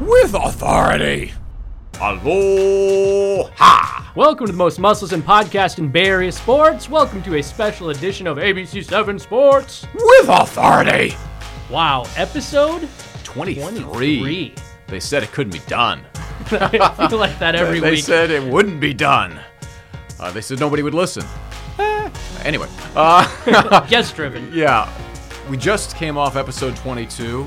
with authority. Aloha! Welcome to the most muscles and podcast in Bay Area sports. Welcome to a special edition of ABC 7 Sports. With authority. Wow, episode 23. 23. They said it couldn't be done. I feel like that every they week. said it wouldn't be done. Uh, they said nobody would listen. Eh, anyway, uh, Guest driven. yeah, we just came off episode 22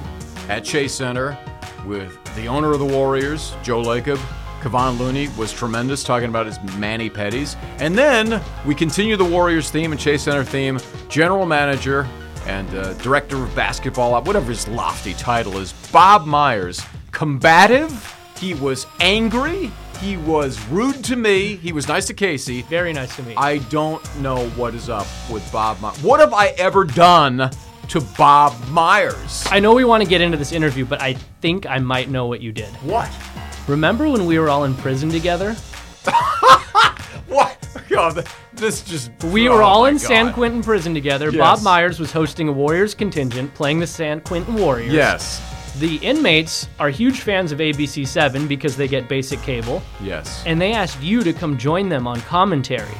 at Chase Center with the owner of the Warriors, Joe Lacob. Kevon Looney was tremendous talking about his mani-pedis. And then we continue the Warriors theme and Chase Center theme. General manager and uh, director of basketball, whatever his lofty title is, Bob Myers. Combative. He was angry. He was rude to me. He was nice to Casey. Very nice to me. I don't know what is up with Bob Myers. What have I ever done to Bob Myers? I know we want to get into this interview, but I think I might know what you did. What? Remember when we were all in prison together? What? God, this just. We oh were all in God. San Quentin prison together. Yes. Bob Myers was hosting a Warriors contingent playing the San Quentin Warriors. Yes. The inmates are huge fans of ABC 7 because they get basic cable. Yes. and they asked you to come join them on commentary.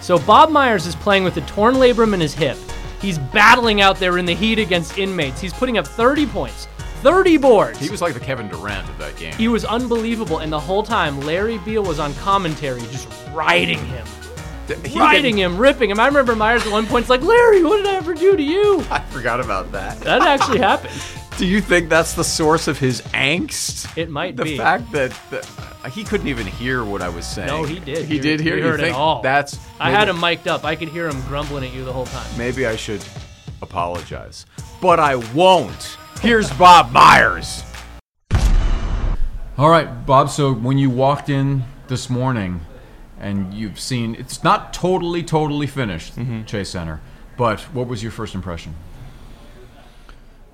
So Bob Myers is playing with a torn labrum in his hip. He's battling out there in the heat against inmates. He's putting up 30 points, 30 boards. he was like the Kevin Durant of that game. He was unbelievable, and the whole time Larry Beil was on commentary, just riding him, He riding him, ripping him. I remember Myers at one point's like, "Larry, what did I ever do to you?" I forgot about that. That actually happened. Do you think that's the source of his angst? It might the be. The fact that, that uh, he couldn't even hear what I was saying. No, he did He hear- did hear. he you heard it think all. That's. I had him mic'd up. I could hear him grumbling at you the whole time. Maybe I should apologize, but I won't. Here's Bob Myers. All right, Bob. So when you walked in this morning, and you've seen it's not totally, totally finished, Chase Center. But what was your first impression?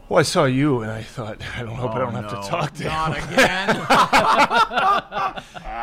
Well, I saw you, and I thought, I don't hope I don't have to oh, talk to Not him. again.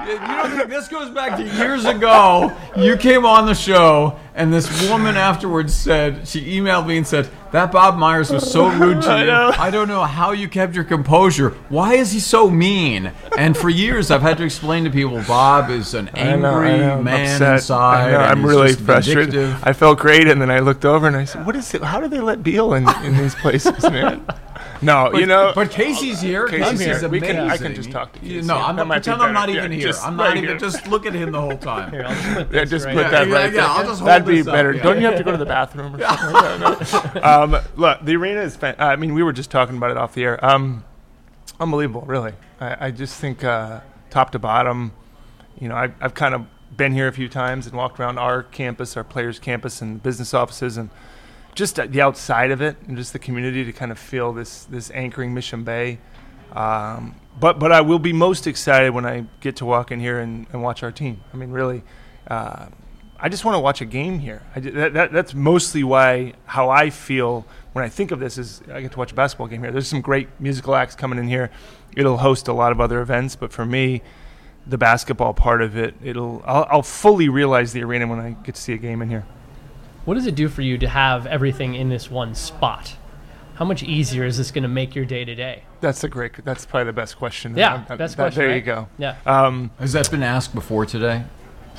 you know, this goes back to years ago. You came on the show, and this woman afterwards said she emailed me and said that Bob Myers was so rude to you. I don't know how you kept your composure. Why is he so mean? And for years, I've had to explain to people Bob is an angry I know, I'm man upset. inside. I know. I'm really frustrated. vindictive. I felt great, and then I looked over and I said, "What is it? How do they let Beil in, in these places, man?" No, you know. But Casey's here. Casey's Casey's here. We can- I can just talk to You- Casey. No, I'm That not might be pretend I'm not even Yeah, here. I'm right not even here. just look at him the whole time. Here, I'll just put yeah, just right put here. that Yeah, right yeah, there. I'll just hold That'd be this up, better. yeah. Don't you have to go to the bathroom? Or something? like that? No. um, look, the arena is. Fan- I mean, we were just talking about it off the air. Um, unbelievable, really. I, I just think uh, top to bottom. You know, I, I've kind of been here a few times and walked around our campus, our players' campus, and business offices, and just the outside of it, and just the community to kind of feel this this anchoring Mission Bay. Um, but but I will be most excited when I get to walk in here and, and watch our team. I mean, really, uh, I just want to watch a game here. I, that, that, that's mostly why how I feel when I think of this is I get to watch a basketball game here. There's some great musical acts coming in here. It'll host a lot of other events, but for me, the basketball part of it, it'll I'll, I'll fully realize the arena when I get to see a game in here. What does it do for you to have everything in this one spot? How much easier is this going to make your day to day? That's a great. That's probably the best question. Yeah, Uh, best that- question. There you go. Yeah, Um, Has that been asked before today?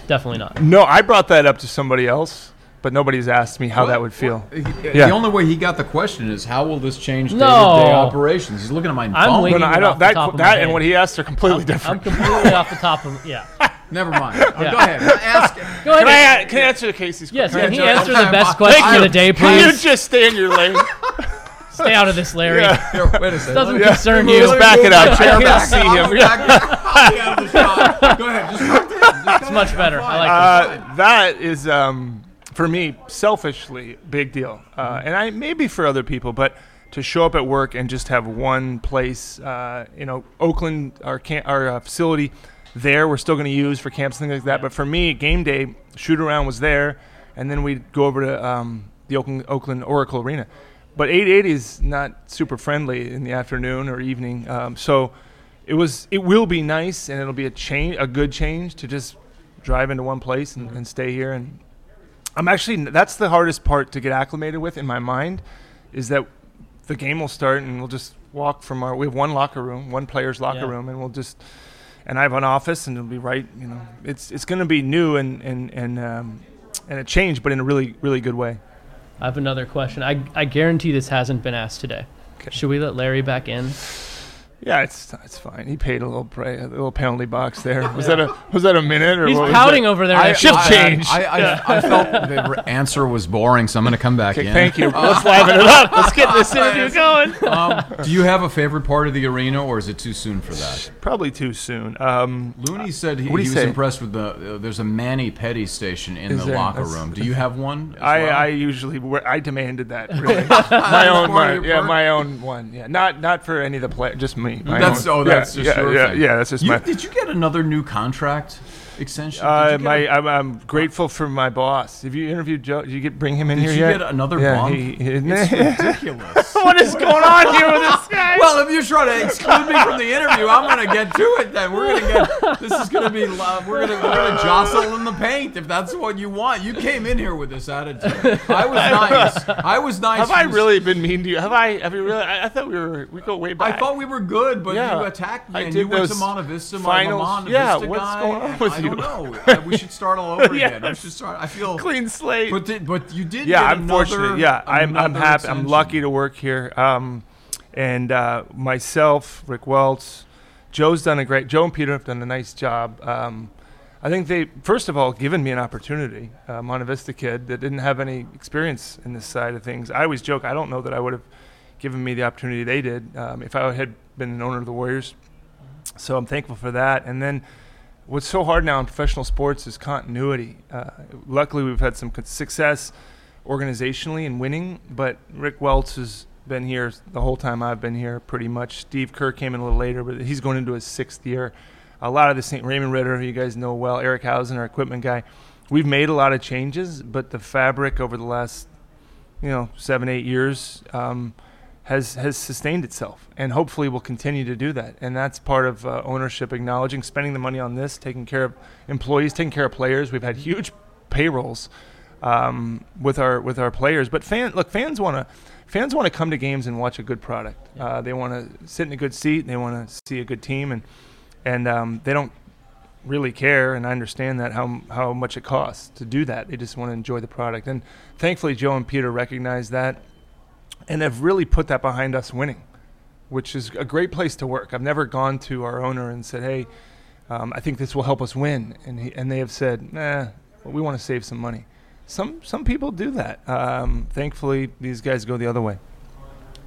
definitely not. no, I brought that up to somebody else, but nobody's asked me how that would feel. The Yeah. only way he got the question is how will this change day-to-day operations? He's looking at my I'm phone. winging No, no, it I don't. off the That, top of my that and what he asked are completely different. I'm completely off the top of yeah. Never mind. Oh, Yeah. Go ahead. Ask. Go ahead. Can I, can I answer Casey's yes, question? Yes, can he answer okay, the best question Thank of the day, Can you just stay in your lane? Stay out of this, Larry. Yeah. Here, wait a second. Doesn't Let me- concern let you. move back it up. I chair can't back. see him. be back. I'll be out of the shot. Go ahead. Just talk to him. It's much better. I like this. Uh, that is, um, for me, selfishly, big deal. Uh, and I maybe for other people, but to show up at work and just have one place, uh, you know, Oakland, our camp, our uh, facility there, we're still going to use for camps and things like that. But for me, game day, shoot around was there, and then we'd go over to um, the Oakland, Oakland Oracle Arena. But 880 is not super friendly in the afternoon or evening, um, so it was. It will be nice, and it'll be a change, a good change to just drive into one place and, and stay here. And I'm actually that's the hardest part to get acclimated with in my mind, is that the game will start, and we'll just walk from our. We have one locker room, one player's locker Yeah. room, and we'll just. And I have an office, and it'll be right. You know, it's it's going to be new and and and um, and a change, but in a really really good way. I have another question. I, I guarantee this hasn't been asked today. Okay. Should we let Larry back in? Yeah, it's it's fine. He paid a little pra- a little penalty box there. Was that a was that a minute or He's what was pouting that? over there. I- shift change. I, I, I felt the re- answer was boring, so I'm going to come back Okay, in. thank you. Let's liven it up. Let's get this interview going. Um, do you have a favorite part of the arena, or is it too soon for that? Probably too soon. Um, Looney said he, What do he was say? impressed with the. Uh, there's a mani-pedi station in Is the there? locker That's- room. Do you have one? as I, well? I usually wear, I demanded that really. my part own of my, your yeah perk? my own one yeah not not for any of the players just me my That's own. oh, that's yeah, just yeah, your yeah, thing. yeah that's just You- my Did you get another new contract extension? Uh, my I'm, I'm grateful for my boss. Have you interviewed Joe? Did you get bring him in did here you yet? get another yeah, bump? he, he, it's ridiculous. what is going on here with this guy? Well, if you're trying to exclude me from the interview, I'm going to get to it. Then we're going to get. This is going to be. lo- We're going to we're going to jostle in the paint if that's what you want. You came in here with this attitude. I was nice. I was nice. have I s- really been mean to you? Have I? Have you really? I, I thought we were. We go way back. I thought we were good, but Yeah. you attacked me I and you went to Monte Vista. finals. Monte Yeah, Vista what's guy, going on with I you? Know. I- we should start all over again. We should start. I feel. clean slate. But did, but you did. yeah, I'm another- fortunate. Yeah, I'm I'm happy. I'm lucky to work here. Um, and uh, myself, Rick Welts, Joe's done a great. Joe and Peter have done a nice job. Um, I think they, first of all, given me an opportunity. Uh, Monte Vista kid that didn't have any experience in this side of things. I always joke. I don't know that I would have given me the opportunity they did um, if I had been an owner of the Warriors. So I'm thankful for that. And then what's so hard now in professional sports is continuity. Uh, luckily, we've had some success organizationally in winning, but Rick Welts has been here the whole time I've been here, pretty much. Steve Kerr came in a little later, but he's going into his sixth year. A lot of the St. Raymond Ridder, who you guys know well, Eric Housen, our equipment guy. We've made a lot of changes, but the fabric over the last, you know, seven, eight years um, has has sustained itself, and hopefully will continue to do that. And that's part of uh, ownership, acknowledging, spending the money on this, taking care of employees, taking care of players. We've had huge payrolls um, with our with our players, but fan look, fans want to fans want to come to games and watch a good product. Uh, they want to sit in a good seat. They want to see a good team, and and um, they don't really care. And I understand that how how much it costs to do that. They just want to enjoy the product. And thankfully, Joe and Peter recognize that, and have really put that behind us winning, which is a great place to work. I've never gone to our owner and said, "Hey, um, I think this will help us win," and he, and they have said, "Nah, we want to save some money." Some some people do that. Um, thankfully, these guys go the other way.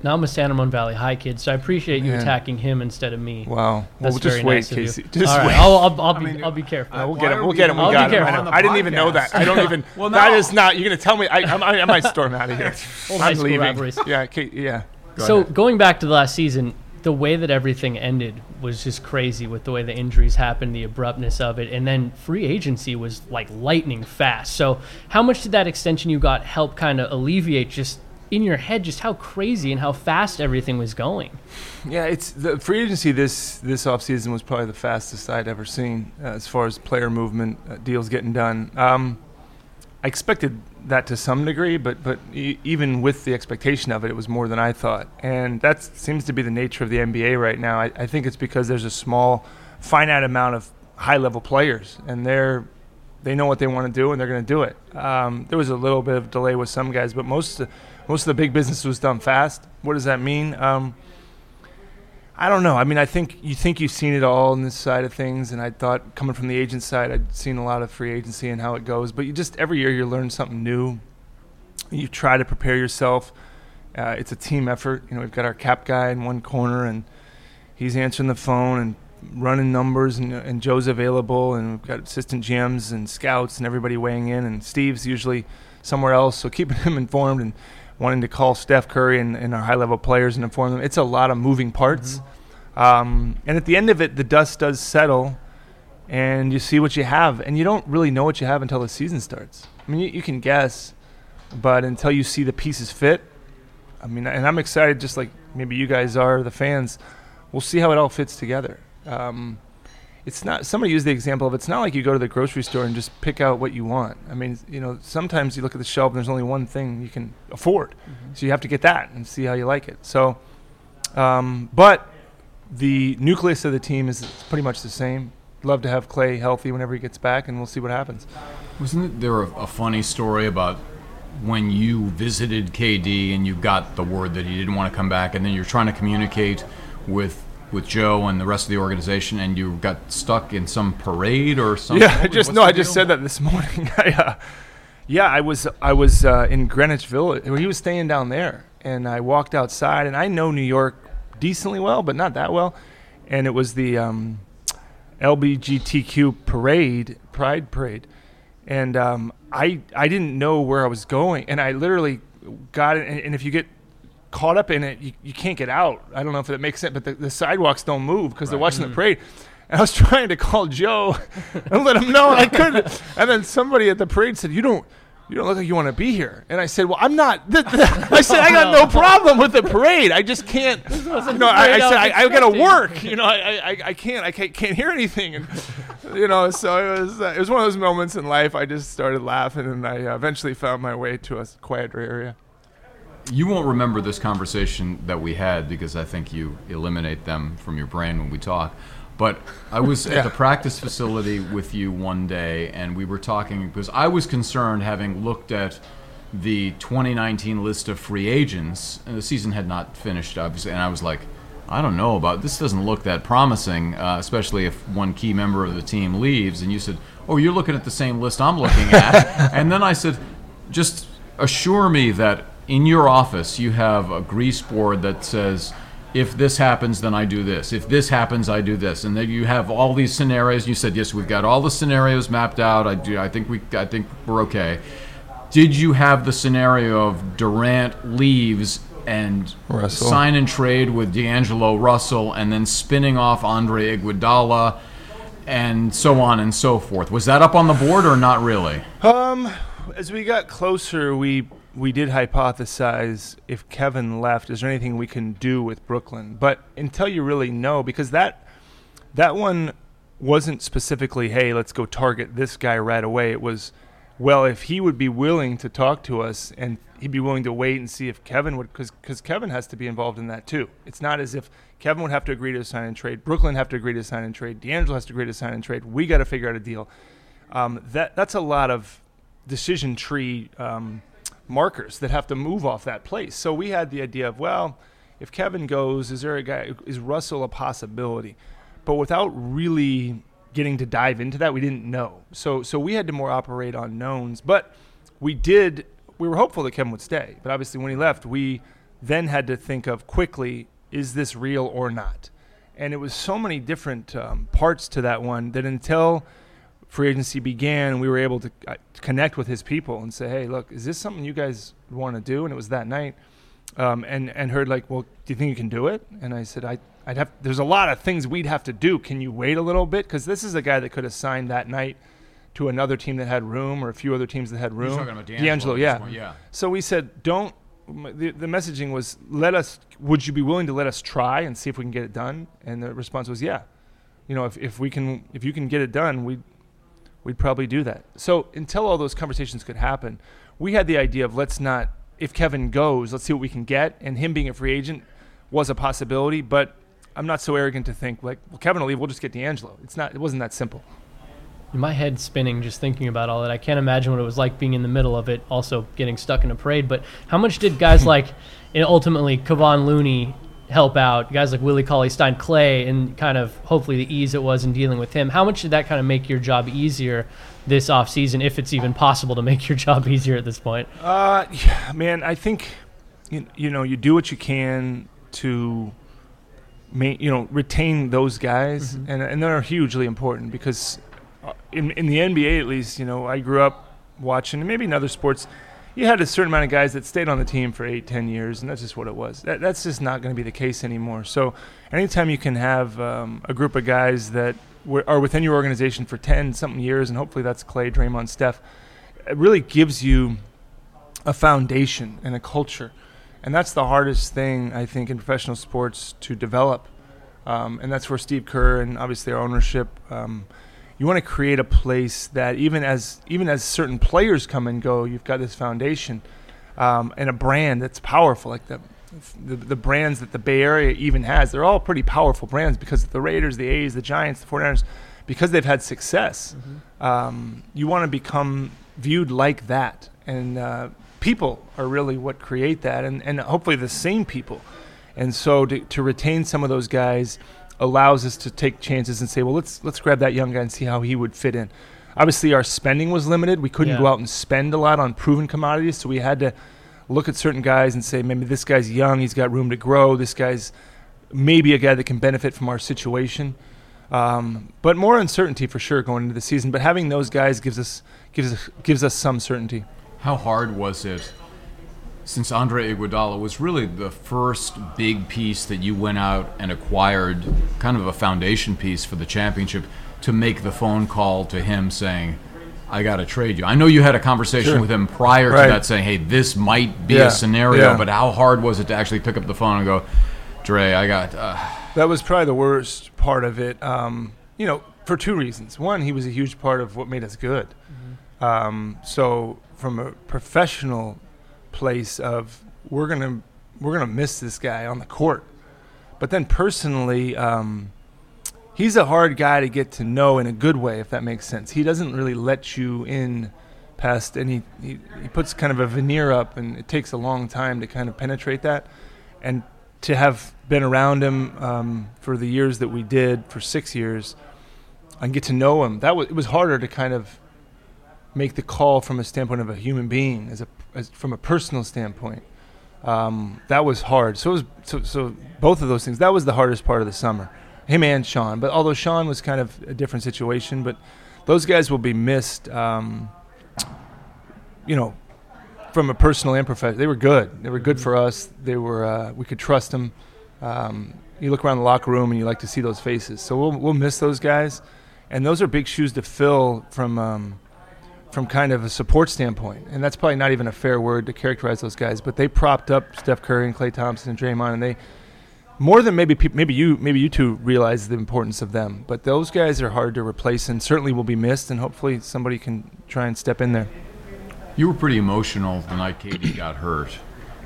Now I'm a San Ramon Valley High kid, so I appreciate you Yeah. attacking him instead of me. Wow. Well, That's we'll just very wait, nice of you. Casey. Just All right, wait. I'll, I'll, I'll be mean, I'll be careful. Uh, we'll get him. We'll get him. We I'll be got him. careful. I, on know. the I didn't even know that. I don't even. Well, that no. is not. You're gonna tell me. I, I'm, I, I might storm out of here. Old I'm leaving. rivalries. Yeah. Kate, yeah. Go so ahead. going back to the last season, the way that everything ended was just crazy with the way the injuries happened, the abruptness of it, and then free agency was like lightning fast. So how much did that extension you got help kind of alleviate just in your head just how crazy and how fast everything was going? Yeah, it's the free agency this this offseason was probably the fastest I'd ever seen uh, as far as player movement, uh, deals getting done. Um, I expected that to some degree, but but e- even with the expectation of it, it was more than I thought, and that seems to be the nature of the NBA right now. I, I think it's because there's a small, finite amount of high level players, and they're they know what they want to do and they're going to do it. Um, there was a little bit of delay with some guys, but most of most of the big business was done fast. What does that mean? Um, I don't know. I mean, I think you think you've seen it all on this side of things, and I thought coming from the agent side, I'd seen a lot of free agency and how it goes. But you just every year you learn something new. You try to prepare yourself. Uh, it's a team effort. You know, we've got our cap guy in one corner, and he's answering the phone and running numbers, and, and Joe's available, and we've got assistant GMs and scouts and everybody weighing in, and Steve's usually somewhere else, so keeping him informed and wanting to call Steph Curry and, and our high level players and inform them. It's a lot of moving parts. Um, and at the end of it, the dust does settle, and you see what you have, and you don't really know what you have until the season starts. I mean, you, you can guess, but until you see the pieces fit, I mean, and I'm excited, just like maybe you guys are, the fans. We'll see how it all fits together. Um, it's not. Somebody used the example of it's not like you go to the grocery store and just pick out what you want. I mean, you know, sometimes you look at the shelf and there's only one thing you can afford, Mm-hmm. so you have to get that and see how you like it. So, um, but the nucleus of the team is pretty much the same. Love to have Klay healthy whenever he gets back, and we'll see what happens. Wasn't there a, a funny story about when you visited KD and you got the word that he didn't want to come back, and then you're trying to communicate with with Joe and the rest of the organization, and you got stuck in some parade or something? Yeah, I just no, I just deal? said that this morning. I, uh, yeah, I was I was uh, in Greenwich Village. He was staying down there, and I walked outside, and I know New York decently well, but not that well. And it was the um, LBGTQ parade, Pride Parade, and um, I I didn't know where I was going, and I literally got it. And, and if you get caught up in it, you, you can't get out. I don't know if that makes sense, but the, the sidewalks don't move because they're watching the parade. And I was trying to call Joe and let him know, I couldn't. And then somebody at the parade said, "You don't." You don't look like you want to be here, and I said, "Well, I'm not." Th- th- I said, "I got no problem with the parade. I just can't." No, I, I said, "I, I got to work." You know, I, I, I can't, I can't, can't hear anything, and you know, so it was, uh, it was one of those moments in life. I just started laughing, and I uh, eventually found my way to a quieter area. You won't remember this conversation that we had because I think you eliminate them from your brain when we talk. But I was Yeah. at the practice facility with you one day, and we were talking because I was concerned, having looked at the 2019 list of free agents, and the season had not finished, obviously, and I was like, I don't know about this. Doesn't look that promising, uh, especially if one key member of the team leaves. And you said, "Oh, you're looking at the same list I'm looking at." and then I said, "Just assure me that in your office you have a grease board that says." If this happens, then I do this. If this happens, I do this, and then you have all these scenarios. You said, "Yes, we've got all the scenarios mapped out. I do. I think we. I think we're okay." Did you have the scenario of Durant leaves and Russell. sign and trade with D'Angelo Russell and then spinning off Andre Iguodala and so on and so forth? Was that up on the board or not really? Um, as we got closer, we we did hypothesize if Kevin left, is there anything we can do with Brooklyn? But until you really know, because that that one wasn't specifically, hey, let's go target this guy right away. It was, well, if he would be willing to talk to us and he'd be willing to wait and see if Kevin would, because Kevin has to be involved in that too. It's not as if Kevin would have to agree to sign and trade, Brooklyn have to agree to sign and trade, D'Angelo has to agree to sign and trade. We got to figure out a deal. Um, that that's a lot of decision tree um, markers that have to move off that place. So we had the idea of, well, if Kevin goes, is there a guy? Is Russell a possibility? But without really getting to dive into that, we didn't know. So so we had to more operate on knowns. But we did. We were hopeful that Kevin would stay. But obviously, when he left, we then had to think of quickly: is this real or not? And it was so many different um, parts to that one that until free agency began, and we were able to uh, connect with his people and say, "Hey, look, is this something you guys want to do?" And it was that night, um, and and heard like, "Well, do you think you can do it?" And I said, "I." I'd have. There's a lot of things we'd have to do. Can you wait a little bit? Because this is a guy that could have signed that night to another team that had room, or a few other teams that had room. Talking about D'Angelo this yeah. yeah. So we said, don't. The, the messaging was, let us. Would you be willing to let us try and see if we can get it done? And the response was, yeah. You know, if, if we can, if you can get it done, we, we'd probably do that. So until all those conversations could happen, we had the idea of let's not. If Kevin goes, let's see what we can get. And him being a free agent was a possibility, but I'm not so arrogant to think like, well, Kevin will leave. We'll just get D'Angelo. It's not. It wasn't that simple. My head's spinning just thinking about all that. I can't imagine what it was like being in the middle of it, also getting stuck in a parade. But how much did guys like, and ultimately, Kevon Looney help out? Guys like Willie Cauley Stein Klay, and kind of hopefully the ease it was in dealing with him. How much did that kind of make your job easier this offseason, if it's even possible to make your job easier at this point? Uh, yeah, man, I think you, you know you do what you can to, ma- you know, retain those guys, Mhm. and and they're hugely important because uh, in in the NBA at least, you know, I grew up watching, and maybe in other sports. You had a certain amount of guys that stayed on the team for eight, ten years, and that's just what it was. That, that's just not going to be the case anymore. So, anytime you can have um, a group of guys that were, are within your organization for ten something years, and hopefully that's Klay, Draymond, Steph, it really gives you a foundation and a culture. And that's the hardest thing, I think, in professional sports to develop. um, and that's where Steve Kerr and obviously our ownership. Um, you want to create a place that even as even as certain players come and go, you've got this foundation um, and a brand that's powerful, like the, the, the brands that the Bay Area even has. They're all pretty powerful brands because the Raiders, the A's, the Giants, the 49ers, because they've had success. Mm-hmm. Um, you want to become viewed like that, and uh, people are really what create that, and, and hopefully the same people. And so to, to retain some of those guys allows us to take chances and say, well, let's let's grab that young guy and see how he would fit in. Obviously, our spending was limited. We couldn't yeah. go out and spend a lot on proven commodities, so we had to look at certain guys and say, maybe this guy's young, he's got room to grow. This guy's maybe a guy that can benefit from our situation. Um, but more uncertainty for sure going into the season. But having those guys gives us gives us, gives us some certainty. How hard was it since Andre Iguodala was really the first big piece that you went out and acquired, kind of a foundation piece for the championship, to make the phone call to him saying, I got to trade you. I know you had a conversation sure. with him prior right. to that saying, hey, this might be yeah. a scenario, yeah. but how hard was it to actually pick up the phone and go, Dre, I got. Uh. That was probably the worst part of it. Um, you know, for two reasons. One, he was a huge part of what made us good. Mm-hmm. Um, so, from a professional place of we're gonna we're gonna miss this guy on the court. But then personally, um, he's a hard guy to get to know in a good way, if that makes sense. He doesn't really let you in past, and he, he, he puts kind of a veneer up, and it takes a long time to kind of penetrate that. And to have been around him um, for the years that we did, for six years, and get to know him, that w- it was harder to kind of make the call from a standpoint of a human being, as a as, from a personal standpoint. Um, that was hard. So, it was, so so both of those things. That was the hardest part of the summer. Him and Shaun. But although Shaun was kind of a different situation, but those guys will be missed. Um, you know, from a personal and professional, they were good. They were good for us. They were. Uh, we could trust them. Um, you look around the locker room and you like to see those faces. So we'll we'll miss those guys, and those are big shoes to fill from um, from kind of a support standpoint, and that's probably not even a fair word to characterize those guys, but they propped up Steph Curry and Klay Thompson and Draymond, and they more than maybe maybe you maybe you two realize the importance of them, but those guys are hard to replace and certainly will be missed, and hopefully somebody can try and step in there. You were pretty emotional the night KD got hurt.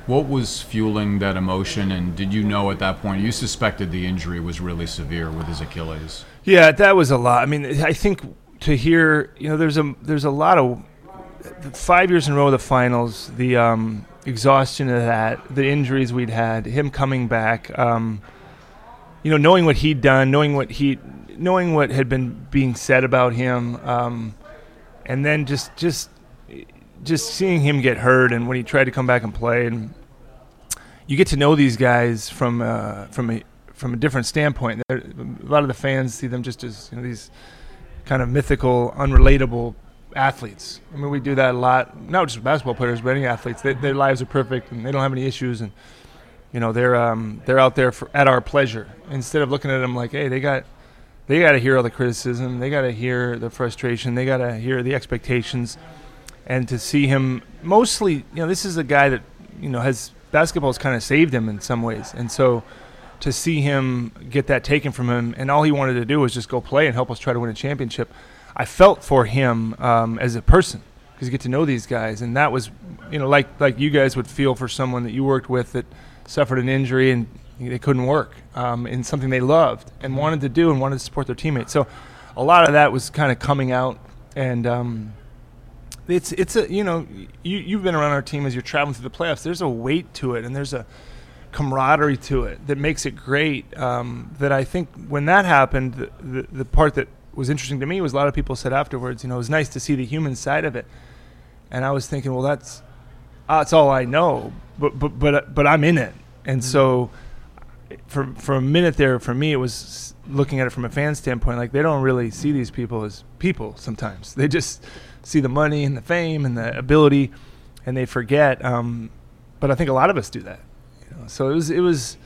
What was fueling that emotion, and did you know at that point you suspected the injury was really severe with his Achilles? Yeah, that was a lot. I mean, I think to hear, you know, there's a there's a lot of five years in a row of the finals, the um, exhaustion of that, the injuries we'd had, him coming back, um, you know, knowing what he'd done, knowing what he, knowing what had been being said about him, um, and then just just just seeing him get hurt, and when he tried to come back and play, and you get to know these guys from uh, from a from a different standpoint. They're, a lot of the fans see them just as you know these kind of mythical, unrelatable athletes. I mean, we do that a lot. Not just basketball players, but any athletes. They, their lives are perfect and they don't have any issues, and you know they're um, they're out there for, at our pleasure instead of looking at them like, hey, they got they got to hear all the criticism, they got to hear the frustration, they got to hear the expectations, and to see him mostly, you know, this is a guy that you know has basketball's kind of saved him in some ways, and so to see him get that taken from him, and all he wanted to do was just go play and help us try to win a championship. I felt for him um, as a person because you get to know these guys, and that was, you know, like like you guys would feel for someone that you worked with that suffered an injury and they couldn't work um, in something they loved and wanted to do and wanted to support their teammates. So a lot of that was kind of coming out, and um, it's it's a you know you you've been around our team as you're traveling through the playoffs. There's a weight to it, and there's a camaraderie to it that makes it great. Um, that I think when that happened, the, the, the, part that was interesting to me was a lot of people said afterwards, you know, it was nice to see the human side of it. And I was thinking, well, that's that's all I know, but but but but I'm in it, and mm-hmm. so for for a minute there, for me, it was looking at it from a fan standpoint. Like they don't really see these people as people. Sometimes they just see the money and the fame and the ability, and they forget. Um, but I think a lot of us do that so it was it was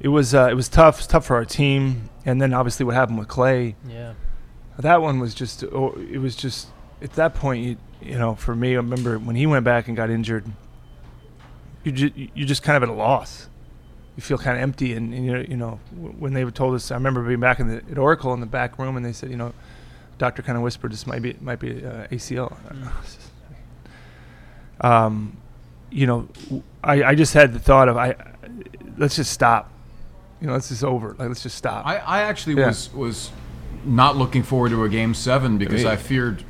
it was uh, it was tough. It was tough for our team, and then obviously what happened with Klay. Yeah, that one was just oh, it was just at that point you you know for me I remember when he went back and got injured. You just you just kind of at a loss. you feel kind of empty. And, and you know, you know, when they told us, I remember being back in the at Oracle in the back room, and they said, you know, doctor kind of whispered, this might be might be uh, ACL. Mm. um, you know, I, I just had the thought of I let's just stop. You know, let's just over. Like let's just stop. I, I actually yeah. was was not looking forward to a game seven because I, mean, I feared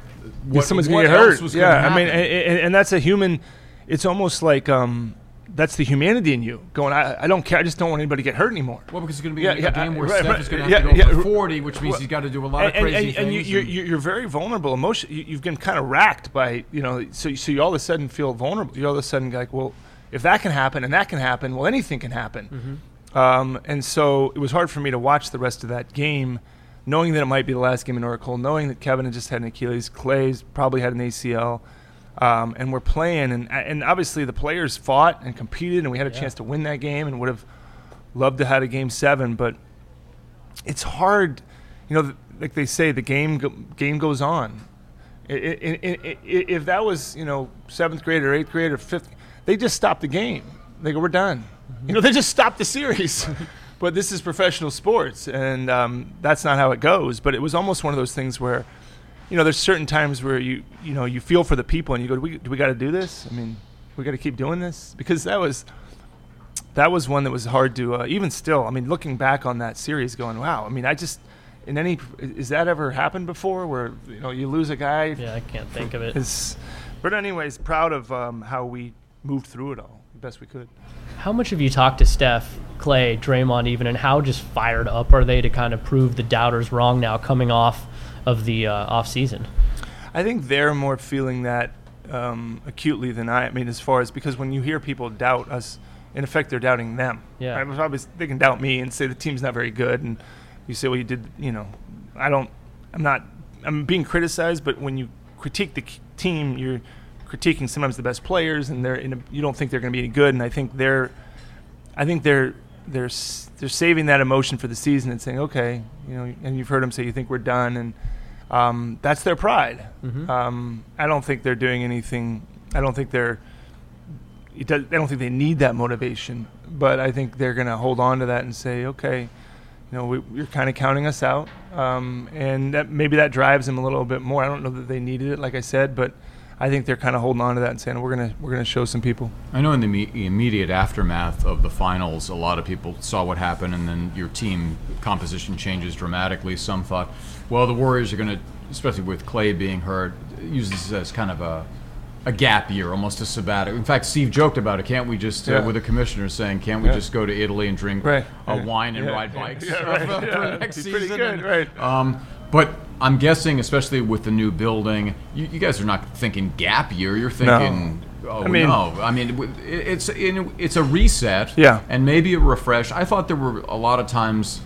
what, someone's going to get hurt. yeah, I mean, and, and, that's a human. It's almost like um, that's the humanity in you going. I, I don't care. I just don't want anybody to get hurt anymore. Well, because it's going to be yeah, a, yeah, game where right, Steph is going to have yeah, to go for forty, which means he's got to do a lot and, of crazy and, things. And you, you're, you're very vulnerable. Emotion. You, have been kind of racked by you know. So so you all of a sudden feel vulnerable. You all of a sudden like, well, if that can happen and that can happen, well, anything can happen. Mm-hmm. Um, and so it was hard for me to watch the rest of that game, knowing that it might be the last game in Oracle, knowing that Kevin had just had an Achilles, Klay's probably had an ACL. Um, and we're playing, and and obviously the players fought and competed, and we had a yeah. chance to win that game, and would have loved to have a game seven, but it's hard, you know. Like they say, the game go, game goes on. It, it, it, if that was you know seventh grade or eighth grade or fifth, they just stop the game. They go, we're done. Mm-hmm. You know, they just stop the series. but this is professional sports, and um, that's not how it goes. But it was almost one of those things where you know, there's certain times where you you know you feel for the people and you go, do we, do we got to do this? I mean, we got to keep doing this because that was that was one that was hard to uh, even still. I mean, looking back on that series, going, wow. I mean, I just in any is that ever happened before where you know you lose a guy? Yeah, I can't think of it. But anyways, proud of um, how we moved through it all the best we could. How much have you talked to Steph, Klay, Draymond, even, and how just fired up are they to kind of prove the doubters wrong now, coming off of the uh, off season? I think they're more feeling that um, acutely than I. I mean, as far as because when you hear people doubt us, in effect, they're doubting them. Yeah. Right? They can doubt me and say the team's not very good, and you say, well, you did. You know, I don't. I'm not. I'm being criticized, but when you critique the team, you're critiquing sometimes the best players, and they're in a, you don't think they're going to be any good. And I think they're, I think they're they're they're saving that emotion for the season and saying, okay, you know, and you've heard them say, you think we're done, and um, that's their pride. Mm-hmm. Um, I don't think they're doing anything. I don't think they're. Does, I don't think they need that motivation, but I think they're going to hold on to that and say, okay, you know, we, you're kind of counting us out, um, and that, maybe that drives them a little bit more. I don't know that they needed it, like I said, but I think they're kind of holding on to that and saying we're gonna we're gonna show some people. I know in the me- immediate aftermath of the finals, a lot of people saw what happened, and then your team composition changes dramatically. Some thought, well, the Warriors are gonna, especially with Klay being hurt, use this as kind of a a gap year, almost a sabbatical. In fact, Steve joked about it. Can't we just, uh, yeah. with the commissioner saying, can't we yeah. just go to Italy and drink right. a wine and ride bikes right. for next season? Pretty good, and, right? Um, but I'm guessing, especially with the new building, you, you guys are not thinking gap year. You're thinking. No. Oh I mean, no! I mean, it's it's a reset, yeah, and maybe a refresh. I thought there were a lot of times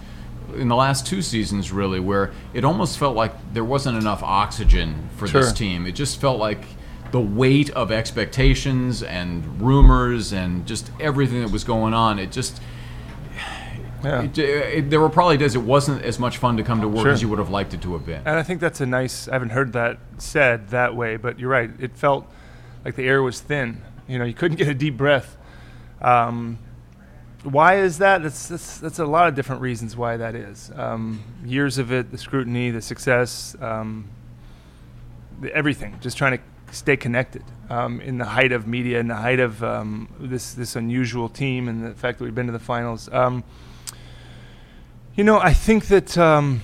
in the last two seasons, really, where it almost felt like there wasn't enough oxygen for sure. this team. It just felt like the weight of expectations and rumors and just everything that was going on. It just yeah. It, it, there were probably days it wasn't as much fun to come to work sure. as you would have liked it to have been. And I think that's a nice. I haven't heard that said that way, but you're right. It felt like the air was thin. You know, you couldn't get a deep breath. Um, why is that? That's, that's, that's a lot of different reasons why that is. Um, years of it, the scrutiny, the success, um, the, everything. Just trying to stay connected um, in the height of media, in the height of um, this this unusual team, and the fact that we've been to the finals. You know, I think that um,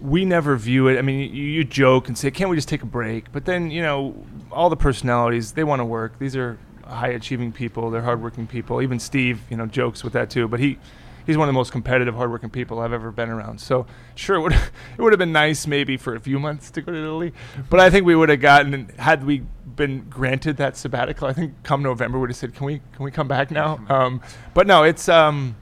we never view it. I mean, you, you, joke and say, "Can't we just take a break?" But then, you know, all the personalities they want to work. These are high achieving people. They're hardworking people. Even Steve, you know, jokes with that too. But he he's one of the most competitive, hardworking people I've ever been around. So sure, it would it would have been nice maybe for a few months to go to Italy, but I think we would have gotten had we been granted that sabbatical. I think come November we would have said, "Can we can we come back now?" Um, but no, it's. Um,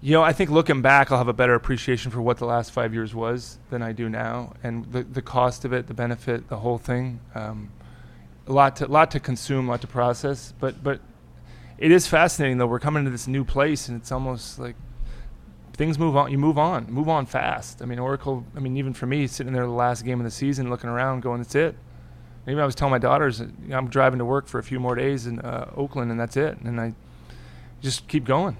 you know, I think looking back, I'll have a better appreciation for what the last five years was than I do now, and the the cost of it, the benefit, the whole thing. Um, a lot to lot to consume, a lot to process, but but it is fascinating though. We're coming to this new place, and it's almost like things move on. You move on, move on fast. I mean, Oracle. I mean, even for me, sitting there the last game of the season, looking around, going, "That's it." Maybe I was telling my daughters, I'm driving to work for a few more days in uh, Oakland, and that's it. And I just keep going.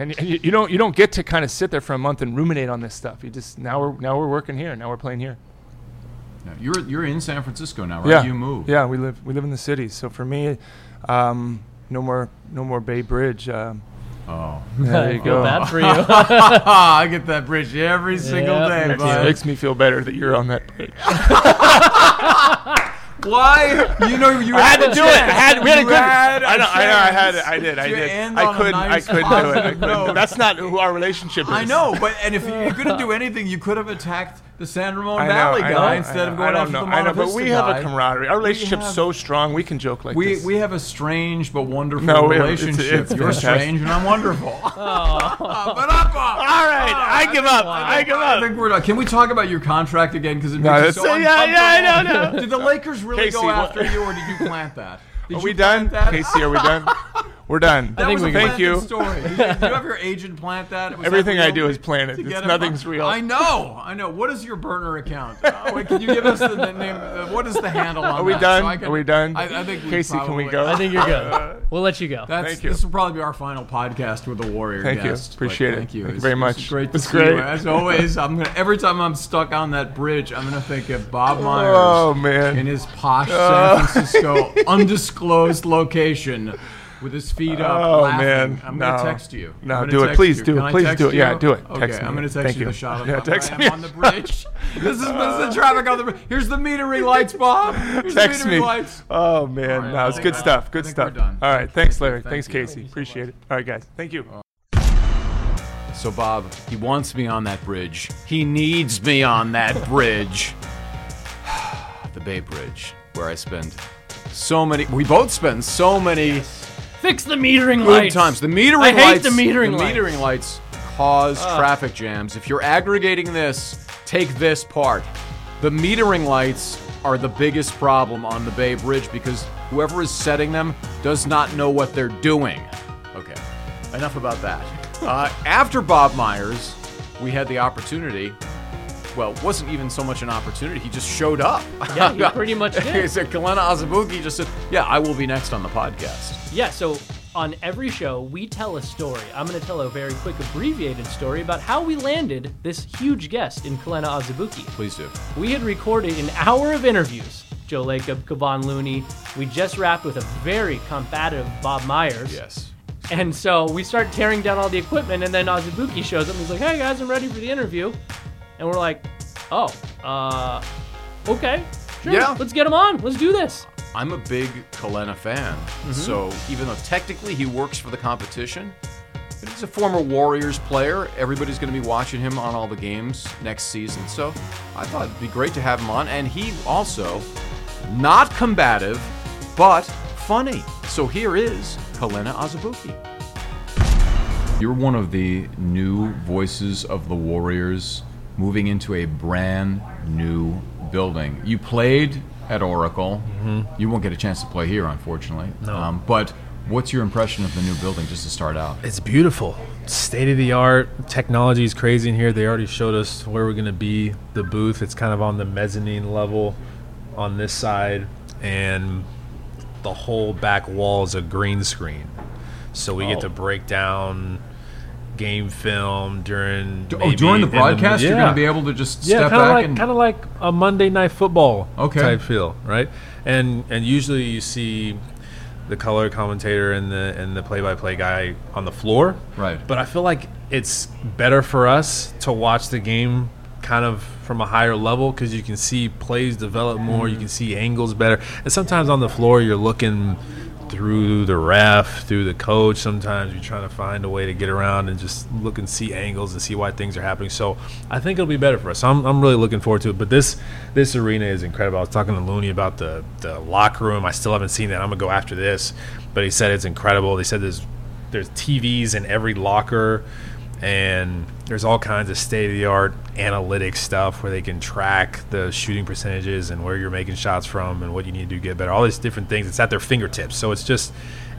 And, and you, you don't you don't get to kind of sit there for a month and ruminate on this stuff. You just now we're now we're working here. Now we're playing here. Now, You're you're in San Francisco now, right? Yeah, You moved. Yeah, we live we live in the city. So for me, um, no more no more Bay Bridge. Um, Oh. there you go. bad for you. I get that bridge every single Yeah, day, It makes me feel better that you're on that bridge. Why? You know you I had to do it. I had. We had a good. had a I know. I know. I had. chance I did. I to did. I couldn't. nice, I couldn't do it. I couldn't. note. That's not who our relationship is. I know, but and if you, you couldn't do anything, you could have attacked the San Ramon I know, Valley I guy know, instead I of going I don't after know, the I know, but Vista we have guy. a camaraderie. Our relationship's have- so strong. We can joke like We, this. we have a strange but wonderful No, we have- it's- relationship. it's You're fantastic. strange and I'm wonderful. but up, up. All right, oh, I give up. I give up. I up. think we're done. Can we talk about your contract again? Because it No, makes it that's- so yeah, yeah, I know, no. Did the Lakers really Casey, go what- after you, or did you plant that? Did Are we done? plant that? Casey, are we done? We're done. That think was we can- Thank you. Story. Did you, did you have your agent plant that? Was that Everything I do is planted. It's- nothing's real. I know, I know. What is your burner account? Oh, wait, can you give us the name? Uh, what is the handle on Are we that? done? So I can- Are we done? I, I think we Casey, can we go? I think you're good. We'll let you go. That's, Thank you. This will probably be our final podcast with the Warrior Thank you. guest. but Appreciate it. Thank you. Thank you It's- very much. great It's see you. great. As always, I'm gonna every time I'm stuck on that bridge, I'm gonna think of Bob Myers Oh man. in his posh Uh. San Francisco undisclosed location with his feet up. Oh, laughing. man. I'm gonna text you. No, do it. Please you. do Can it. Please do it. Yeah, do it. Okay, Text I'm gonna text Thank you, you. the shot of Yeah, where text I am me. on the bridge. this is, this is the traffic on the bridge. Here's the metering lights, Bob. Here's Text the metering me. lights. Oh man. All right, no, it's good stuff. Good stuff. All right. Thanks, Larry. Thank Thanks, you. Casey. Appreciate it. All right, guys. Thank you. So, Bob, he wants me on that bridge. He needs me on that bridge. the Bay Bridge, where I spend so many. We both spend so many Fix the metering good lights. times. The metering I hate lights. the metering the lights. metering lights cause traffic jams. If you're aggregating this, take this part. The metering lights are the biggest problem on the Bay Bridge because whoever is setting them does not know what they're doing. Okay, enough about that. Uh, after Bob Myers, we had the opportunity. Well, it wasn't even so much an opportunity. He just showed up. Yeah, he pretty much he did. said, Kelenna Azubuike just said, Yeah, I will be next on the podcast. Yeah, so on every show, we tell a story. I'm going to tell a very quick, abbreviated story about how we landed this huge guest in Kelenna Azubuike. Please do. We had recorded an hour of interviews. Joe Lacob, Kevon Looney. We just wrapped with a very combative Bob Myers. Yes. And so we start tearing down all the equipment, and then Azubuike shows up and he's like, hey guys, I'm ready for the interview. And we're like, oh, uh, okay, sure, Yeah. let's get him on. Let's do this. I'm a big Kelenna fan, mm-hmm. so even though technically he works for the competition, but he's a former Warriors player. Everybody's going to be watching him on all the games next season, so I thought it'd be great to have him on. And he also not combative, but funny. So here is Kelenna Azubuike. You're one of the new voices of the Warriors moving into a brand new building. You played at Oracle. You won't get a chance to play here, unfortunately. No. Um, but what's your impression of the new building, just to start out? It's beautiful. State of the art. Technology is crazy in here. They already showed us where we're going to be. The booth, it's kind of on the mezzanine level on this side. And the whole back wall is a green screen. So we Oh. get to break down game film during. oh, during the broadcast, you're going to be able to just yeah, step kind of back like and. kind of like a Monday night football Okay. type feel, right? And and usually you see the color commentator and the and the play-by-play guy on the floor, Right. But I feel like it's better for us to watch the game kind of from a higher level because you can see plays develop more, you mm. can see angles better, and sometimes on the floor you're looking through the ref, through the coach. Sometimes you're trying to find a way to get around and just look and see angles and see why things are happening. So I think it'll be better for us. I'm, I'm really looking forward to it. But this this arena is incredible. I was talking to Looney about the the locker room. I still haven't seen that. I'm gonna go after this, but he said it's incredible. They said there's there's TVs in every locker. And there's all kinds of state of the art analytics stuff where they can track the shooting percentages and where you're making shots from and what you need to do to get better. All these different things. It's at their fingertips. So it's just,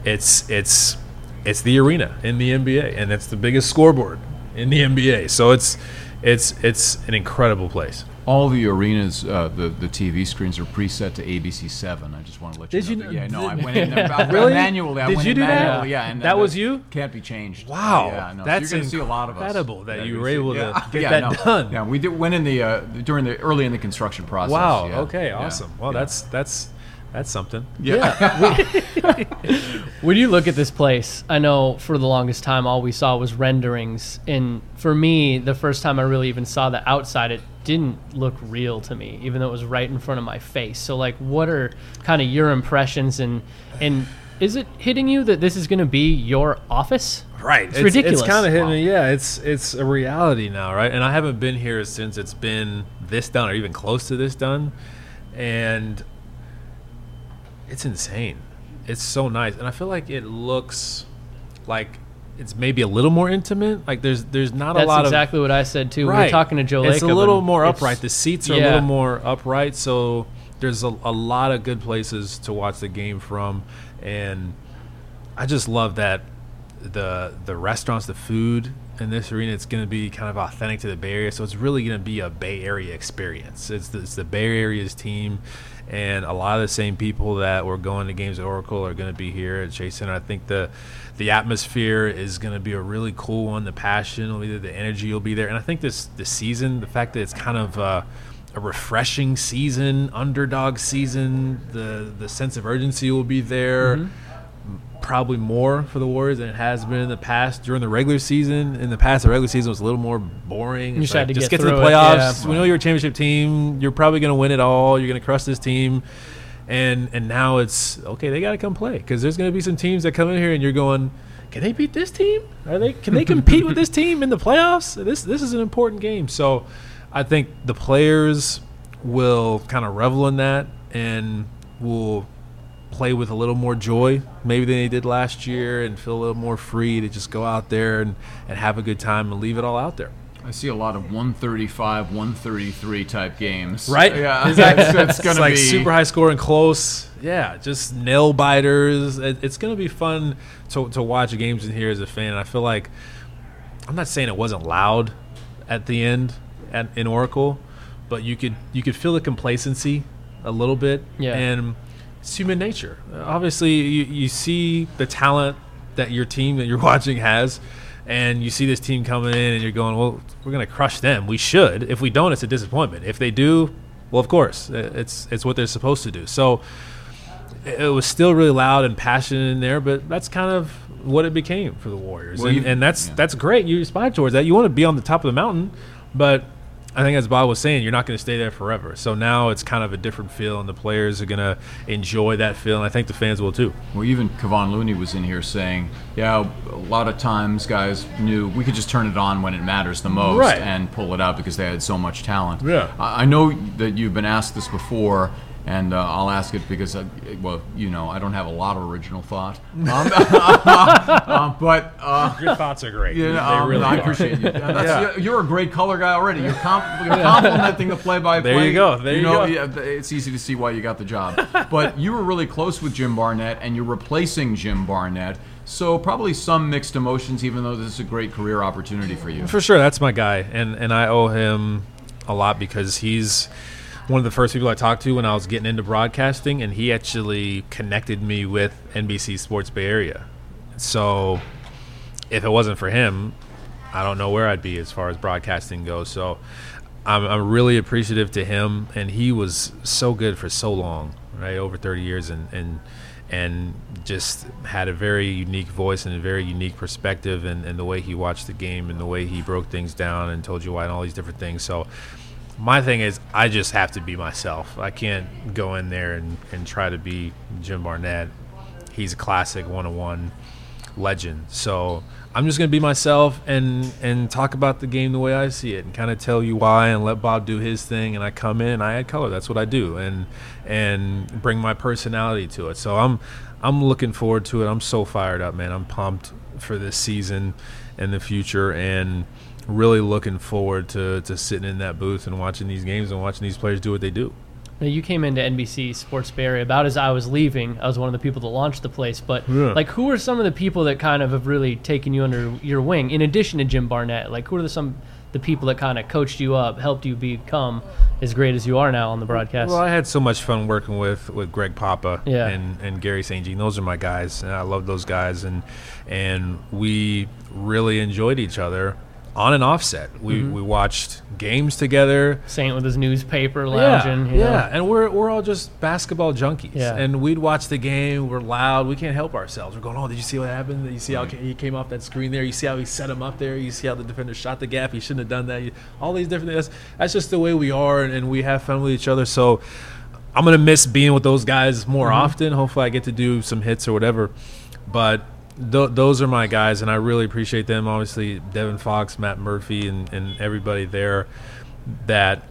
it's it's it's the arena in the NBA, and it's the biggest scoreboard in the NBA. So it's it's it's an incredible place. All the arenas, uh, the the TV screens are preset to ABC seven. I just want to let you Did know. you that. kn- yeah, no, I went in there I- Really? manually. I Did went you in do that? Yeah, and That was you? Can't be changed. Wow, Yeah, no. that's so you're gonna see a lot of us. incredible that Yeah, you were able see- to yeah, get yeah, that no. done. Yeah, we did went in the uh, during the early in the construction process. Wow. yeah. Okay. Yeah. Awesome. Well, Yeah. that's that's that's something. Yeah. When you look at this place, I know for the longest time all we saw was renderings, and for me, the first time I really even saw the outside, it didn't look real to me, even though it was right in front of my face. So, like, what are kind of your impressions, and and is it hitting you that this is going to be your office? Right. It's ridiculous. It's kind of hitting Wow. me. Yeah. It's it's a reality now, right? And I haven't been here since it's been this done, or even close to this done, and it's insane. It's so nice, and I feel like it looks like it's maybe a little more intimate. Like there's there's not That's a lot of exactly what I said too. of We were talking to Joe. It's a little more upright. The seats are a little more upright, so there's a, a lot of good places to watch the game from, and I just love that the the restaurants, the food in this arena, it's going to be kind of authentic to the Bay Area. So it's really going to be a Bay Area experience. It's the, it's the Bay Area's team, and a lot of the same people that were going to games at Oracle are going to be here at Chase Center. I think the the atmosphere is going to be a really cool one. The passion will be there, the energy will be there, and I think this the season, the fact that it's kind of uh, a refreshing season, underdog season, the the sense of urgency will be there probably more for the Warriors than it has been in the past during the regular season. In the past, the regular season was a little more boring. You just to just get get, to the it, playoffs. yeah. We know you're a championship team. You're probably going to win it all. You're going to crush this team. And and now it's okay. They got to come play because there's going to be some teams that come in here and you're going, can they beat this team? Are they? Can they compete with this team in the playoffs? This this is an important game. So, I think the players will kind of revel in that and will play with a little more joy maybe than they did last year and feel a little more free to just go out there and, and have a good time and leave it all out there. I see a lot of 135, 133 type games. Right? Yeah. Exactly. It's, it's It's gonna like be super high scoring close. Yeah, just nail biters. It, it's going to be fun to, to watch games in here as a fan. I feel like I'm not saying it wasn't loud at the end at, in Oracle, but you could you could feel the complacency a little bit. Yeah. And it's human nature. Uh, obviously, you, you see the talent that your team that you're watching has, and you see this team coming in, and you're going, "Well, we're going to crush them. We should. If we don't, it's a disappointment. If they do, well, of course, it's it's what they're supposed to do." So it it was still really loud and passionate in there, but that's kind of what it became for the Warriors, Well, and, you- and that's yeah. that's great. You aspire towards that. You want to be on the top of the mountain, but I think as Bob was saying, you're not going to stay there forever. So now it's kind of a different feel, and the players are going to enjoy that feel, and I think the fans will too. Well, even Kevon Looney was in here saying, "Yeah, a lot of times guys knew we could just turn it on when it matters the most Right. and pull it out because they had so much talent." Yeah. I I know that you've been asked this before, and uh, I'll ask it because, I, well, you know, I don't have a lot of original thought, um, uh, but. Uh, Your thoughts are great. you know, um, I appreciate you. That's, Yeah. you're, you're a great color guy already. You're, comp- you're complimenting the play-by-play. There you go. There you know, go. yeah, it's easy to see why you got the job. but you were really close with Jim Barnett, and you're replacing Jim Barnett. So probably some mixed emotions, even though this is a great career opportunity for you. For sure, that's my guy, and and I owe him a lot because he's one of the first people I talked to when I was getting into broadcasting, and he actually connected me with NBC Sports Bay Area. So, if it wasn't for him, I don't know where I'd be as far as broadcasting goes. So, I'm, I'm really appreciative to him, and he was so good for so long, right, over 30 years, and and and just had a very unique voice and a very unique perspective, and, and the way he watched the game, and the way he broke things down, and told you why, and all these different things. So, my thing is, I just have to be myself. I can't go in there and, and try to be Jim Barnett. He's a classic one on one legend. So I'm just gonna be myself and and talk about the game the way I see it and kind of tell you why and let Bob do his thing and I come in and I add color. That's what I do and and bring my personality to it. So I'm I'm looking forward to it. I'm so fired up, man. I'm pumped for this season and the future and really looking forward to, to sitting in that booth and watching these games and watching these players do what they do. Now, you came into NBC Sports Bay Area about as I was leaving. I was one of the people that launched the place. But Yeah. like, who are some of the people that kind of have really taken you under your wing? In addition to Jim Barnett, like who are the, some the people that kind of coached you up, helped you become as great as you are now on the broadcast? Well, I had so much fun working with, with Greg Papa Yeah. and, and Garry St. Jean. Those are my guys, and I love those guys. And and we really enjoyed each other on and offset. We Mm-hmm. we watched games together. Saint with his newspaper lounging. yeah, you know? yeah, and we're we're all just basketball junkies. Yeah. and we'd watch the game. We're loud. We can't help ourselves. We're going, oh, did you see what happened? Did you see how he came off that screen there? You see how he set him up there? You see how the defender shot the gap? He shouldn't have done that. All these different things. That's, that's just the way we are, and, and we have fun with each other. So. I'm gonna miss being with those guys more Mm-hmm. often. Hopefully, I get to do some hits or whatever. But th- those are my guys, and I really appreciate them. Obviously, Devin Fox, Matt Murphy, and, and everybody there that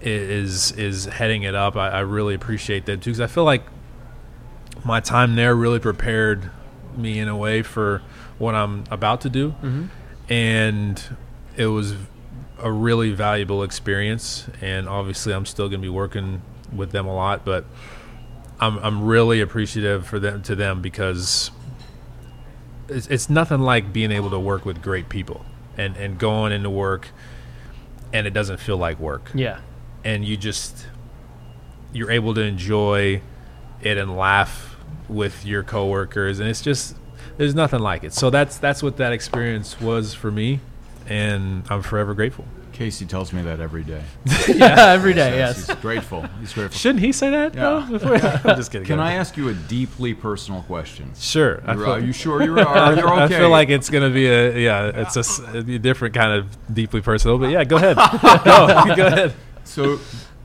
is is heading it up. I, I really appreciate that too, because I feel like my time there really prepared me in a way for what I'm about to do, mm-hmm. and it was a really valuable experience. And obviously, I'm still going to be working with them a lot, but I'm I'm really appreciative for them to them because it's, it's nothing like being able to work with great people and and going into work and it doesn't feel like work. Yeah. and you just you're able to enjoy it and laugh with your coworkers and it's just there's nothing like it. So that's that's what that experience was for me and i'm forever grateful Casey tells me that every day. yeah, every day. Says Yes. He's grateful. He's grateful. shouldn't he say that Yeah. though, i'm just kidding Can I ask you a deeply personal question? sure You're- feel, uh, Are you sure you're, are, you're okay? I feel like it's gonna be a yeah it's a different kind of deeply personal but yeah go ahead go go ahead So,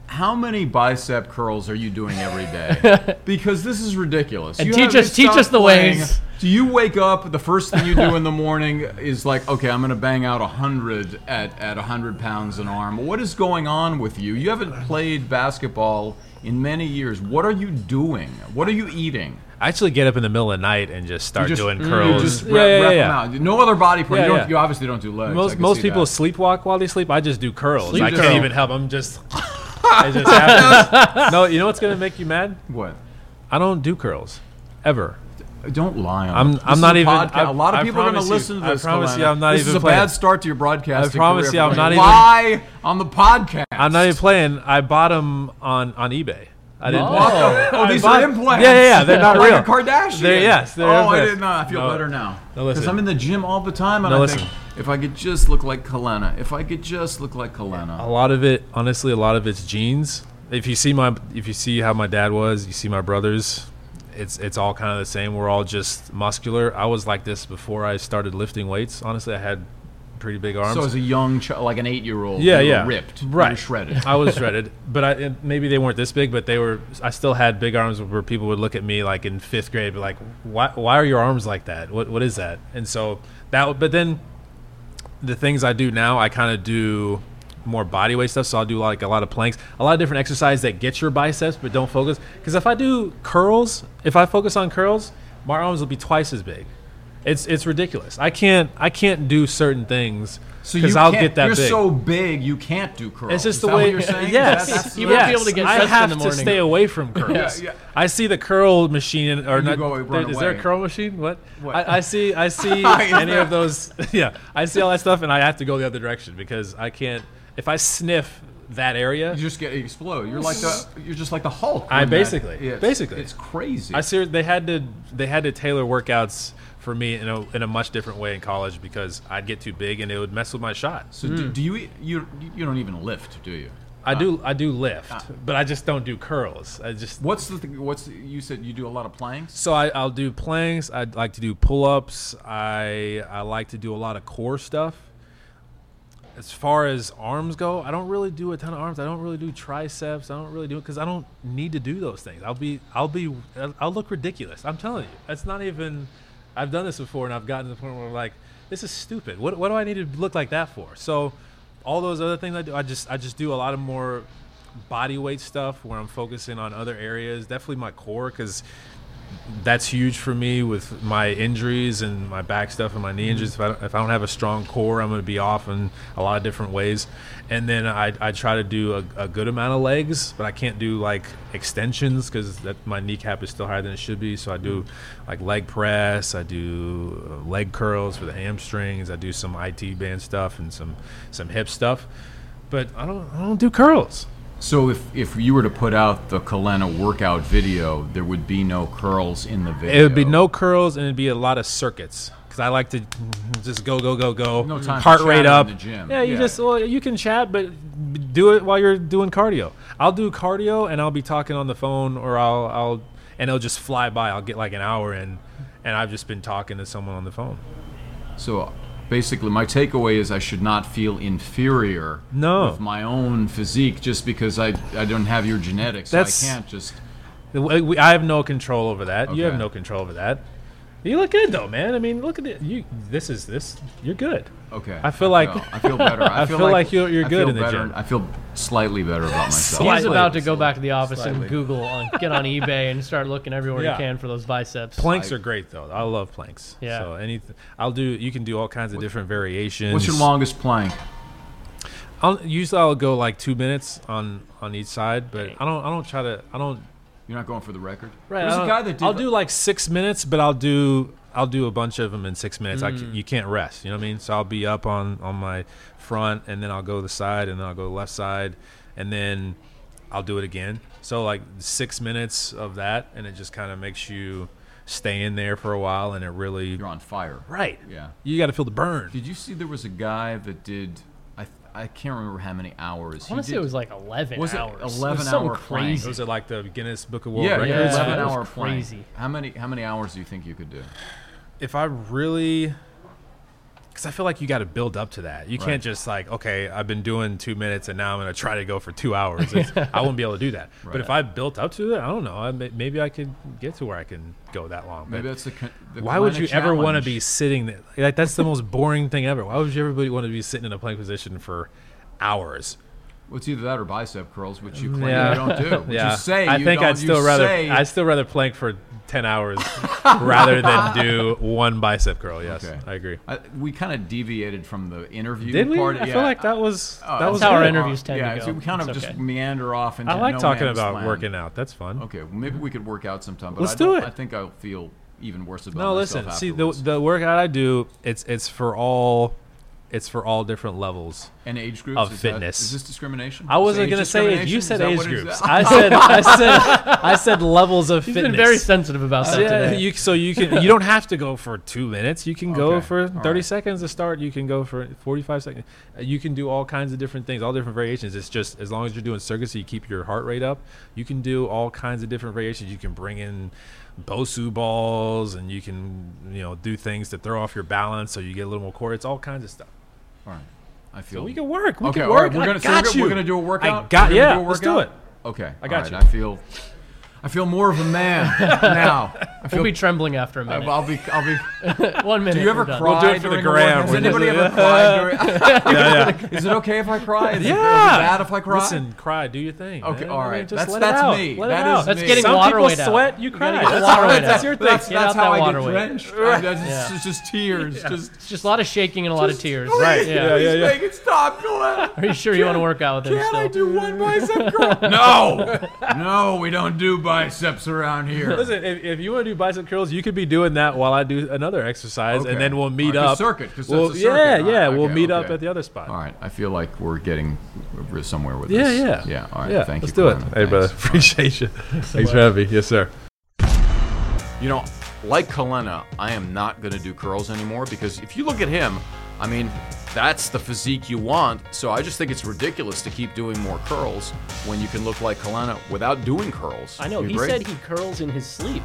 how many bicep curls are you doing every day? Because this is ridiculous. And You teach us- teach us the playing. ways. Do you wake up the first thing you do in the morning is like, okay, I'm going to bang out hundred at at hundred pounds an arm? What is going on with you? You haven't played basketball in many years. What are you doing? What are you eating? I actually get up in the middle of the night and just start just, doing you curls just yeah, rep, yeah, rep yeah. them out. No other body part. Yeah, you, don't, yeah. you obviously don't do legs. Most most people that. sleepwalk while they sleep. I just do curls. Sleep I can't even help. I'm just. It just happens. no, you know what's gonna make you mad? What? I don't do curls, ever. Don't lie on I'm- This I'm is not a even- podca- I- a lot of I people are going promise to you- listen to I this. promise Kelenna. you I'm not this even is a playing. bad start to your broadcasting. I promise you I'm not even- lie on the podcast. I'm not even playing. I bought them on on eBay. I didn't. Oh. Oh, these are implants. Yeah, yeah, yeah, they're not like real. Kardashian. They're- yes, they're oh, I didn't. I feel No. better now. No, listen. Because I'm in the gym all the time, and No, I listen. think if I could just look like Kelenna, if I could just look like Kelenna. A lot of it, honestly, a lot of it's genes. If you see my, if you see how my dad was, you see my brothers. It's it's all kind of the same. We're all just muscular. I was like this before I started lifting weights. Honestly, I had pretty big arms. So as a young child, like an eight-year-old, yeah, you were yeah, ripped, You were right, shredded. I was shredded, but I maybe they weren't this big, but they were. I still had big arms where people would look at me like in fifth grade, be like, "Why? Why are your arms like that? What? What is that?" And so that. But then the things I do now, I kind of do more body weight stuff. So I'll do like a lot of planks, a lot of different exercises that get your biceps, but don't focus. Because if I do curls, if I focus on curls, my arms will be twice as big. It's it's ridiculous. I can't I can't do certain things because you I'll get that You're big. so big, you can't do curls. It's just Is the that way you're saying. Yes, That- that's- You won't be yes. able to get I dressed in have the to stay away from curls. Yeah, yeah. I see the curl machine, or You not. go, there- is there a curl machine? What? What? I, I see. I see any of those. Yeah, I see all that stuff, and I have to go the other direction because I can't. If I sniff that area, You just get explode. You're like the you're just like the Hulk. I when that- basically- it's- basically. it's crazy. I see they had to they had to tailor workouts for me in a in a much different way in college because I'd get too big and it would mess with my shot. so do, hmm. do you e- you you don't even lift, do you? I do uh, I do lift, uh. but I just don't do curls. I just What's the thing, what's the, you said you do a lot of planks? So I, I'll do planks. I like to do pull-ups. I I like to do a lot of core stuff. As far as arms go, I don't really do a ton of arms. I don't really do triceps. I don't really do it because I don't need to do those things. I'll be I'll be I'll look ridiculous. I'm telling you, that's not even. I've done this before, and I've gotten to the point where I'm like, this is stupid. What what do I need to look like that for? So, all those other things I do, I just I just do a lot of more body weight stuff where I'm focusing on other areas. Definitely my core because that's huge for me with my injuries and my back stuff and my knee injuries. If I, don't, if I don't have a strong core, I'm going to be off in a lot of different ways. And then I, I try to do a, a good amount of legs, but I can't do like extensions because that my kneecap is still higher than it should be. So I do like leg press, I do uh, leg curls for the hamstrings, I do some IT band stuff and some some hip stuff. But I don't I don't do curls. So if if you were to put out the Kelenna workout video, there would be no curls in the video. It would be no curls and it'd be a lot of circuits because I like to just go, go, go, go. No time heart rate up. in the gym. Yeah, you Yeah. just well, you can chat, but do it while you're doing cardio. I'll do cardio and I'll be talking on the phone, or I'll I'll and it'll just fly by. I'll get like an hour in, and I've just been talking to someone on the phone. So basically, my takeaway is I should not feel inferior No. with my own physique just because I I don't have your genetics. So That's- I can't just. I have no control over that. You have no control over that. You look good though, man. I mean, look at it. You this is this. You're good. Okay. I feel like- I feel better. I, I feel like you're- you're I good feel in the better. gym. I feel slightly better about myself. He's Slightly. about to go back to the office Slightly. and Google, on, get on eBay, and start looking everywhere Yeah. he can for those biceps. Planks I- are great though. I love planks. Yeah. So anything I'll do. You can do all kinds of different variations. What's your longest plank? I'll usually I'll go like two minutes on on each side, but I don't I don't try to I don't. You're not going for the record. Right. There's I a don't- guy that did. I'll do like six minutes, but I'll do I'll do a bunch of them in six minutes. I Mm. c you can't rest. You know what I mean? So I'll be up on on my front, and then I'll go to the side, and then I'll go to the left side, and then I'll do it again. So like six minutes of that, and it just kind of makes you stay in there for a while, and it really You're on fire. right. Yeah. You got to feel the burn. Did you see there was a guy that did? I I can't remember how many hours. I want to he say did, it was like 11 Was it hours. 11 was something hour plank? crazy. Was it like the Guinness Book of World Yeah, Records? yeah, Yeah, eleven it was hour plank. crazy. How many how many hours do you think you could do? If I really, because I feel like you got to build up to that. You Right. can't just like, okay, I've been doing two minutes and now I'm going to try to go for two hours. I wouldn't be able to do that. But if I built up to it, I don't know. I may, maybe I could get to where I can go that long. Maybe But that's the. the why would you ever want to be sitting there? Like that's the most boring thing ever. Why would you everybody want to be sitting in a plank position for hours? Well, it's either that or bicep curls, which you claim Yeah. you don't do. Which yeah, you say I you think don't, I'd still rather say- I'd still rather plank for ten hours rather than do one bicep curl. Yes, Okay. I agree. I, we kind of deviated from the interview Did we? part. I yeah. feel like that was Oh, that was how our interviews tend to go. so we kind of It's just meander off into I like no talking man's about land. working out. That's fun. Okay, well, maybe we could work out sometime. But Let's I don't, it. I think I'll feel even worse about No, myself listen. See, the the workout I do, it's it's for all, it's for all different levels. and age groups of is fitness. is this discrimination? I wasn't gonna say it. You said age what it is? groups. I said I said I said levels of He's fitness. been very sensitive about that yeah, today. you, so you can you don't have to go for two minutes. You can go for thirty right. seconds to start. You can go for forty five seconds. Uh, You can do all kinds of different things, all different variations. It's just as long as you're doing circuits, so you keep your heart rate up. You can do all kinds of different variations. You can bring in Bosu balls, and you can you know do things to throw off your balance, so you get a little more core. It's all kinds of stuff. All right. I feel. So we can work. We okay, can work. right. We're I gonna, so we're, you. we're gonna do a workout. I got We're yeah. do a workout? let's do it. Okay, I got all right, you. I feel. I feel more of a man now. I feel. We'll be trembling after a minute. I'll be. I'll be. One minute. Do you ever cry We'll do it for the during gram. workout? Has anybody ever cried during? Yeah, yeah. Is it okay if I cry? Is it, is it Yeah. bad if I cry? Listen, cry. Do your thing. Okay, man. all I mean, just That's- let that's it out. me. Let That it is out. That's me. getting Some water people weight out. sweat. You You cry. gotta get the That's, water weight that's, your thing. that's, that's how that I get weight. drenched. I- that's Yeah. just, just tears. Just It's just a lot of shaking and a lot of tears. Right. Yeah. Yeah, yeah, yeah. make it stop, Colette. Are you sure you want to work out with him Can? I do one bicep curl? no, no, we don't do biceps around here. Listen, if, if you want to do bicep curls, you could be doing that while I do another exercise, Okay. and then we'll meet All right, up. 'cause circuit, 'cause We'll- circuit. yeah, All yeah. right, we'll okay, meet up at the other spot. All right, I feel like we're getting somewhere with Yeah, this. yeah, yeah. All right, yeah. thank let's you. do it. Colin. Hey, brother, appreciate you. Thanks for having me. Yes, sir. You know, like Kelenna, I am not going to do curls anymore because if you look at him, I mean, that's the physique you want. So I just think it's ridiculous to keep doing more curls when you can look like Kelenna without doing curls. I know. He said he curls in his sleep.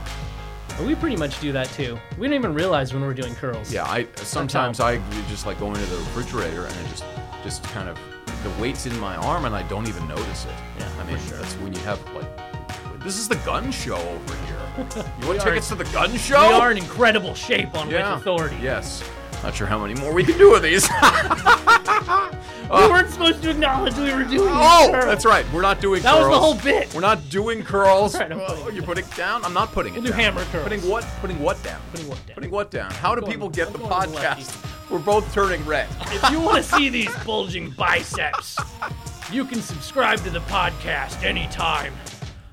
And we pretty much do that too. We don't even realize when we're doing curls. Yeah, I sometimes I just like go into the refrigerator and I just just kind of the weight's in my arm and I don't even notice it. Yeah, I mean sure. that's when you have like this is the gun show over here. You want tickets to the gun show? We are in incredible shape on yeah. With Authority. Yes. Not sure how many more we can do of these. we oh. weren't supposed to acknowledge we were doing Oh, curls. that's right. We're not doing That was curls. the whole bit. We're not doing curls. Right, I'm Oh, you're putting down? I'm not putting it We'll do hammer curls. Putting what? Putting what down? Putting what down? Putting what down? How do going- people get I'm the podcast? We're both turning red. If you want to see these bulging biceps, you can subscribe to the podcast anytime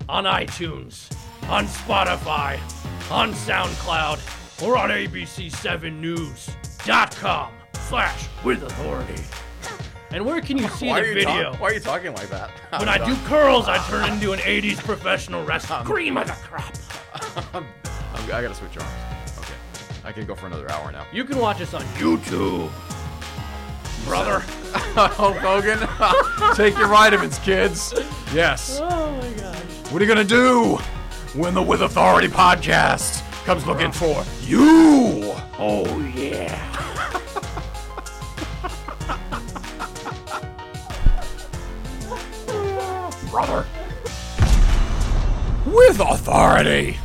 on iTunes, on Spotify, on SoundCloud, or on ABC7News.com slash with authority. And where can you see why, the you video? talk- why are you talking like that? When I do curls, I turn into an 80s professional wrestler. Cream of the crop. I'm, I gotta switch arms. Okay. I can go for another hour now. You can watch us on YouTube. Brother. Hulk oh, Hogan, take your vitamins, kids. Yes. Oh my gosh. What are you gonna do when the With Authority podcast comes looking for you? Oh yeah. brother. With authority.